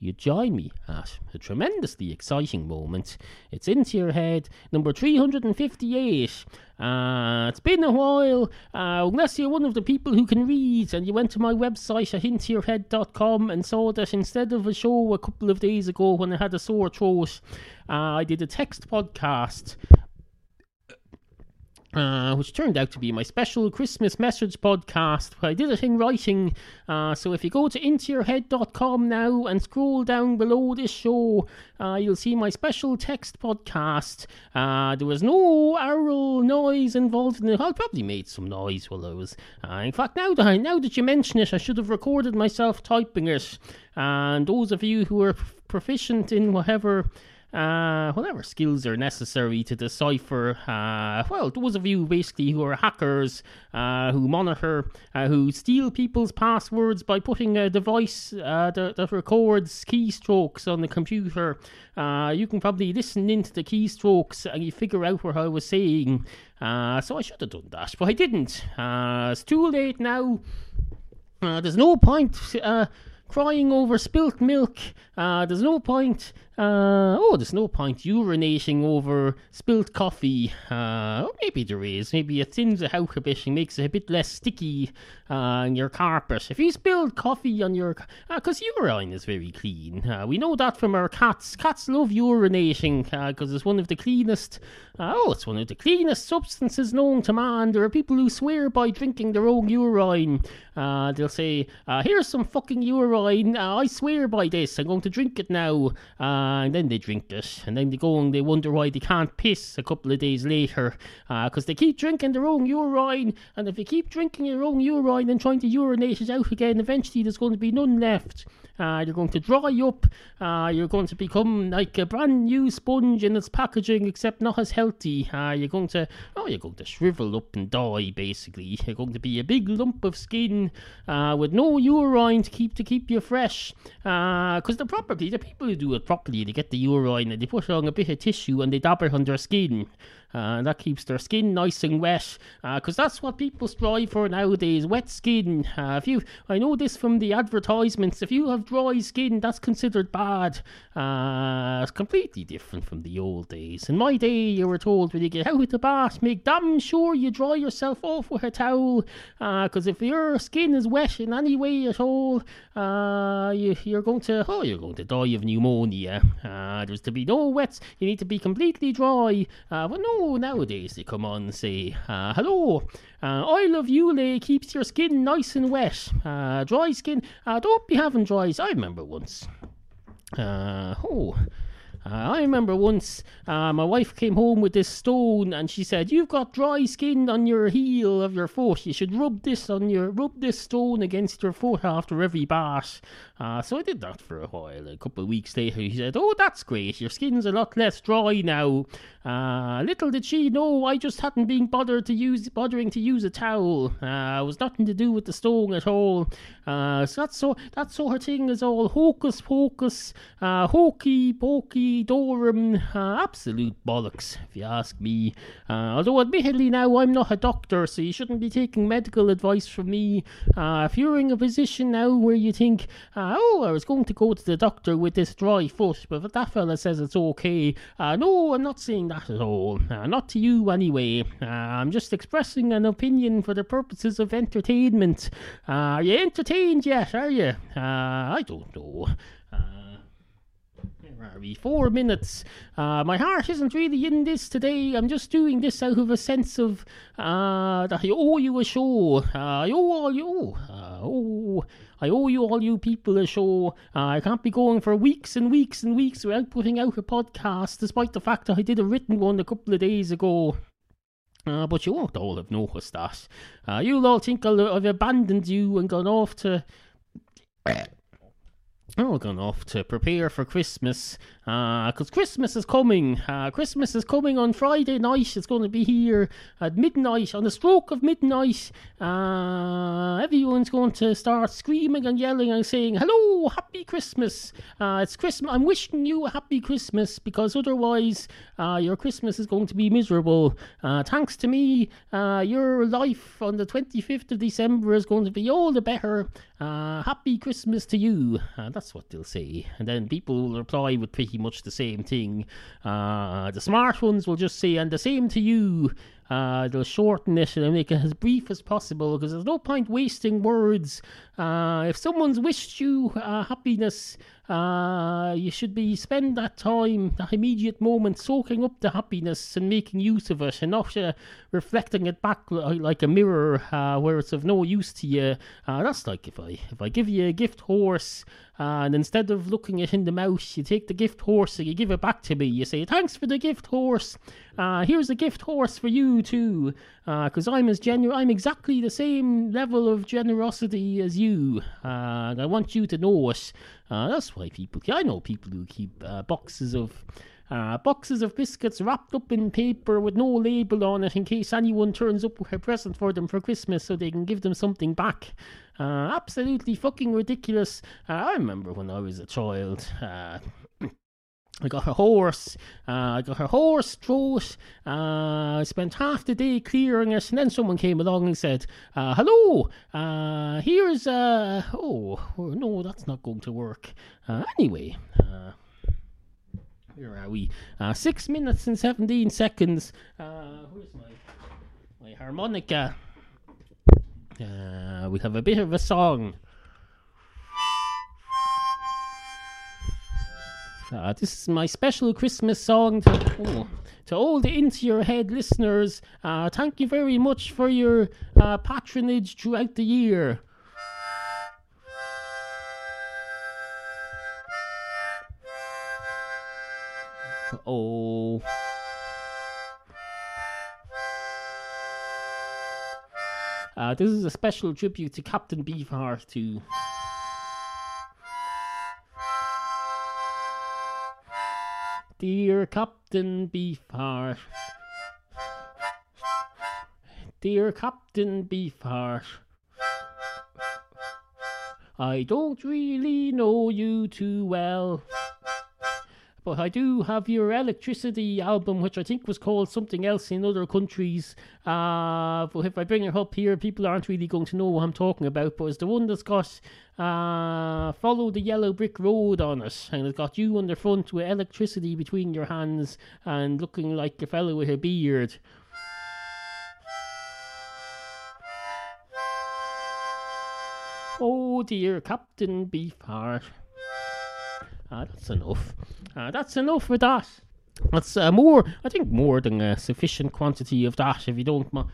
you join me at a tremendously exciting moment. It's into your head, number 358. Uh, it's been a while, uh, unless you're one of the people who can read and you went to my website at and saw that instead of a show a couple of days ago when I had a sore throat, uh, I did a text podcast uh, which turned out to be my special Christmas message podcast. I did it in writing, uh, so if you go to intoyourhead.com now and scroll down below this show, uh, you'll see my special text podcast. Uh, there was no oral noise involved in it. I probably made some noise while I was. Uh, in fact, now that I, now that you mention it, I should have recorded myself typing it. And those of you who are proficient in whatever uh, whatever skills are necessary to decipher, uh, well, those of you basically who are hackers, uh, who monitor, uh, who steal people's passwords by putting a device uh, that, that, records keystrokes on the computer, uh, you can probably listen into the keystrokes and you figure out what I was saying. so I should have done that, but I didn't. it's too late now. there's no point crying over spilt milk. Uh, there's no point uh, oh, there's no point urinating over spilt coffee. Uh, or maybe there is. Maybe a bit and makes it a bit less sticky uh, on your carpet. If you spilled coffee on your... Because uh, urine is very clean. Uh, we know that from our cats. Cats love urinating because uh, it's one of the cleanest... Oh, it's one of the cleanest substances known to man. There are people who swear by drinking their own urine. They'll say, here's some fucking urine. I swear by this. I'm going to drink it now and then they drink it, and then they go and they wonder why they can't piss a couple of days later, because uh, they keep drinking their own urine, and if you keep drinking your own urine and trying to urinate it out again, eventually there's going to be none left. Uh, you're going to dry up. Uh, you're going to become like a brand new sponge in its packaging, except not as healthy. Uh, you're going to oh, you're going to shrivel up and die. Basically, you're going to be a big lump of skin uh, with no urine to keep to keep you fresh. Because uh, the properly, the people who do it properly, they get the urine and they put on a bit of tissue and they dab it on their skin and that keeps their skin nice and wet because uh, that's what people strive for nowadays wet skin. Uh, if you I know this from the advertisements if you have dry skin that's considered bad. Uh, it's completely different from the old days. In my day you were told when you get out of the bath make damn sure you dry yourself off with a towel because if your skin is wet in any way at all you, you're going to oh you're going to die of pneumonia. There's to be no wet. you need to be completely dry. But no nowadays they come on and say, uh, hello, uh, oil of Ulay keeps your skin nice and wet. Uh, dry skin, uh, don't be having dries. I remember once. Uh, oh, uh, I remember once my wife came home with this stone and she said, You've got dry skin on your heel of your foot. You should rub this on your rub this stone against your foot after every bath. Uh, so I did that for a while. A couple of weeks later, he said, Oh, that's great. Your skin's a lot less dry now. Uh, little did she know I just hadn't been bothered to use bothering to use a towel. Uh, it was nothing to do with the stone at all. Uh, so that's so that sort of thing is all hocus pocus, uh, hokey pokey dorum, uh, absolute bollocks, if you ask me. Uh, although admittedly now I'm not a doctor, so you shouldn't be taking medical advice from me. Uh, if you're in a position now where you think, uh, oh, I was going to go to the doctor with this dry foot, but that fella says it's okay, uh, no, I'm not saying that at all. Uh, not to you, anyway. Uh, I'm just expressing an opinion for the purposes of entertainment. Uh, are you entertained yet, are you? Uh, I don't know. We? Four minutes. Uh, my heart isn't really in this today. I'm just doing this out of a sense of uh, that I owe you a show. Uh, I owe all you. Uh, oh, I owe you all you people a show. Uh, I can't be going for weeks and weeks and weeks without putting out a podcast, despite the fact that I did a written one a couple of days ago. Uh, but you won't all have noticed that. Uh, you'll all think I'll, I've abandoned you and gone off to. Oh, gone off to prepare for Christmas because uh, Christmas is coming. Uh, Christmas is coming on Friday night. It's going to be here at midnight. On the stroke of midnight, uh, everyone's going to start screaming and yelling and saying, "Hello, Happy Christmas! Uh, it's Christmas. I'm wishing you a happy Christmas because otherwise, uh, your Christmas is going to be miserable. Uh, thanks to me, your life on the 25th of December is going to be all the better uh, Happy Christmas to you. Uh, that's what they'll say. And then people will reply with pretty much the same thing. Uh, the smart ones will just say, and the same to you. Uh, they'll shorten it and make it as brief as possible because there's no point wasting words. Uh, if someone's wished you uh, happiness, uh, you should be spend that time, that immediate moment, soaking up the happiness and making use of it, and not uh, reflecting it back like a mirror uh, where it's of no use to you. Uh, that's like if I if I give you a gift horse. Uh, and instead of looking it in the mouth, you take the gift horse and you give it back to me. You say, Thanks for the gift horse. Uh, here's a gift horse for you, too. Because I'm as genu- I'm exactly the same level of generosity as you. and I want you to know it. That's why people, I know people who keep boxes of uh, boxes of biscuits wrapped up in paper with no label on it in case anyone turns up with a present for them for Christmas so they can give them something back. Uh, absolutely fucking ridiculous. Uh, I remember when I was a child. I got her horse. Uh, I got her horse throat. Uh, I spent half the day clearing it, and then someone came along and said, uh, "Hello, uh, here's uh, oh no, that's not going to work." Uh, anyway, where are we? Six minutes and seventeen seconds. Where's my my harmonica? We have a bit of a song. Uh, this is my special Christmas song to, oh, to all the Into Your Head listeners. Uh, thank you very much for your uh, patronage throughout the year. Oh. This is a special tribute to Captain Beefheart too. Dear Captain Beefheart. Dear Captain Beefheart. I don't really know you too well. But I do have your electricity album, which I think was called something else in other countries. Uh, but if I bring it up here, people aren't really going to know what I'm talking about. But it's the one that's got uh, Follow the Yellow Brick Road on it. And it's got you on the front with electricity between your hands and looking like a fellow with a beard. Oh dear, Captain Beefheart. Ah, that's enough. Uh, that's enough for that. That's uh, more, I think, more than a sufficient quantity of that. If you don't mind,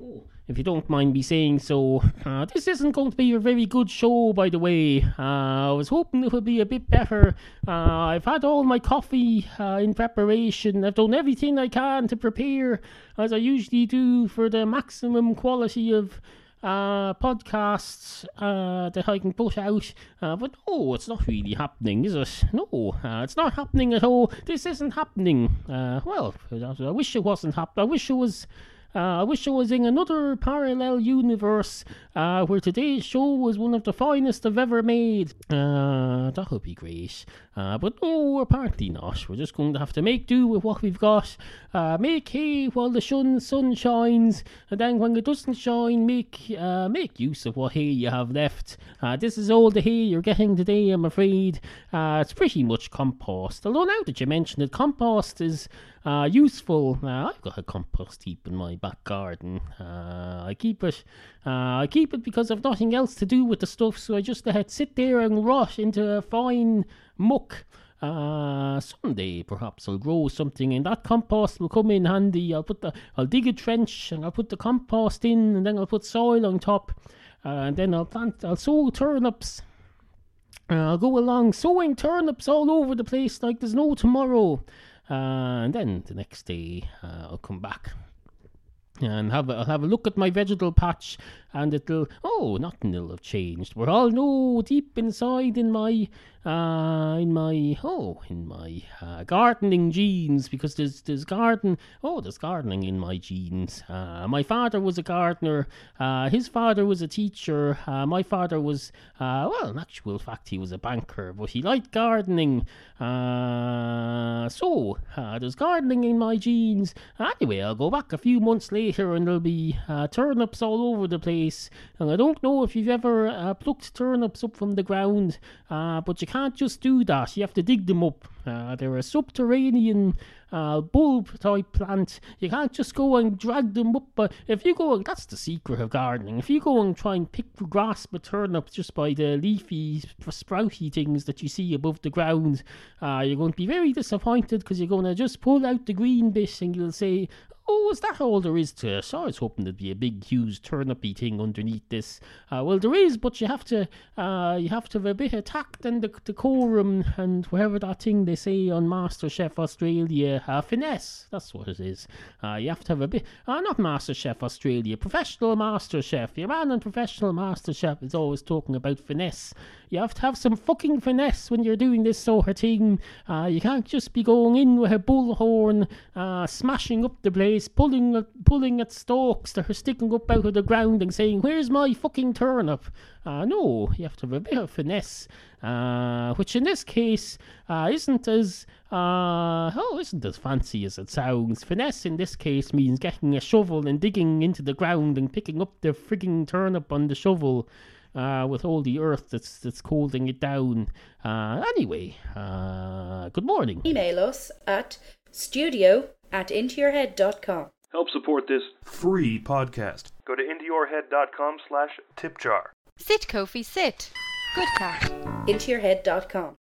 oh, if you don't mind me saying so, uh, this isn't going to be a very good show, by the way. I was hoping it would be a bit better. I've had all my coffee in preparation. I've done everything I can to prepare, as I usually do, for the maximum quality of uh, podcasts uh, that I can put out. Uh, but no, it's not really happening, is it? No, uh, it's not happening at all. This isn't happening. Uh, well, I wish it wasn't happening. I wish it was uh, I wish I was in another parallel universe uh, where today's show was one of the finest I've ever made. Uh, that would be great. Uh, but no, apparently not. We're just going to have to make do with what we've got. Uh, make hay while the sun, sun shines, and then when it doesn't shine, make uh, make use of what hay you have left. this is all the hay you're getting today, I'm afraid. it's pretty much compost. Although now that you mention it, compost is uh, useful. Uh, I've got a compost heap in my back garden. Uh, I keep it. Uh, I keep it because I've nothing else to do with the stuff, so I just let sit there and rot into a fine muck. Uh, someday perhaps I'll grow something and that compost will come in handy. I'll put the I'll dig a trench and I'll put the compost in and then I'll put soil on top. Uh, and then I'll plant I'll sow turnips. I'll go along sowing turnips all over the place like there's no tomorrow. And then the next day uh, I'll come back. And have a, I'll have a look at my vegetable patch, and it'll oh nothing will have changed. We're all know deep inside in my uh, in my oh in my uh, gardening genes because there's there's garden oh there's gardening in my genes. Uh, my father was a gardener. Uh, his father was a teacher. Uh, my father was uh, well in actual fact he was a banker, but he liked gardening. so there's gardening in my genes. Anyway, I'll go back a few months later and there'll be turnips all over the place case. And I don't know if you've ever uh, plucked turnips up from the ground, uh, but you can't just do that. You have to dig them up. Uh, they're a subterranean uh, bulb type plant. You can't just go and drag them up. But if you go, that's the secret of gardening. If you go and try and pick grasp a turnips just by the leafy, sprouty things that you see above the ground, uh, you're going to be very disappointed because you're going to just pull out the green bit and you'll say, Oh, is that all there is to it? I was hoping there'd be a big, huge turnipy thing underneath this. Uh, well, there is, but you have to, uh, you have to have a bit of tact and the decorum and whatever that thing they say on MasterChef Australia, uh, finesse. That's what it is. Uh, you have to have a bit, uh, not MasterChef Australia, professional MasterChef. Your man on professional MasterChef is always talking about finesse. You have to have some fucking finesse when you're doing this sort of thing. Uh, you can't just be going in with a bullhorn, uh, smashing up the place, pulling at, pulling at stalks that are sticking up out of the ground and saying, Where's my fucking turnip? Uh, no, you have to have a bit of finesse, uh, which in this case uh, isn't as uh, oh, isn't as fancy as it sounds. Finesse in this case means getting a shovel and digging into the ground and picking up the frigging turnip on the shovel uh, with all the earth that's that's holding it down. Uh, anyway, uh, good morning. Email us at studio at intoyourhead.com. Help support this free podcast. Go to intoyourhead.com slash tipjar. Sit, Kofi, sit. Good cat. Intoyourhead.com.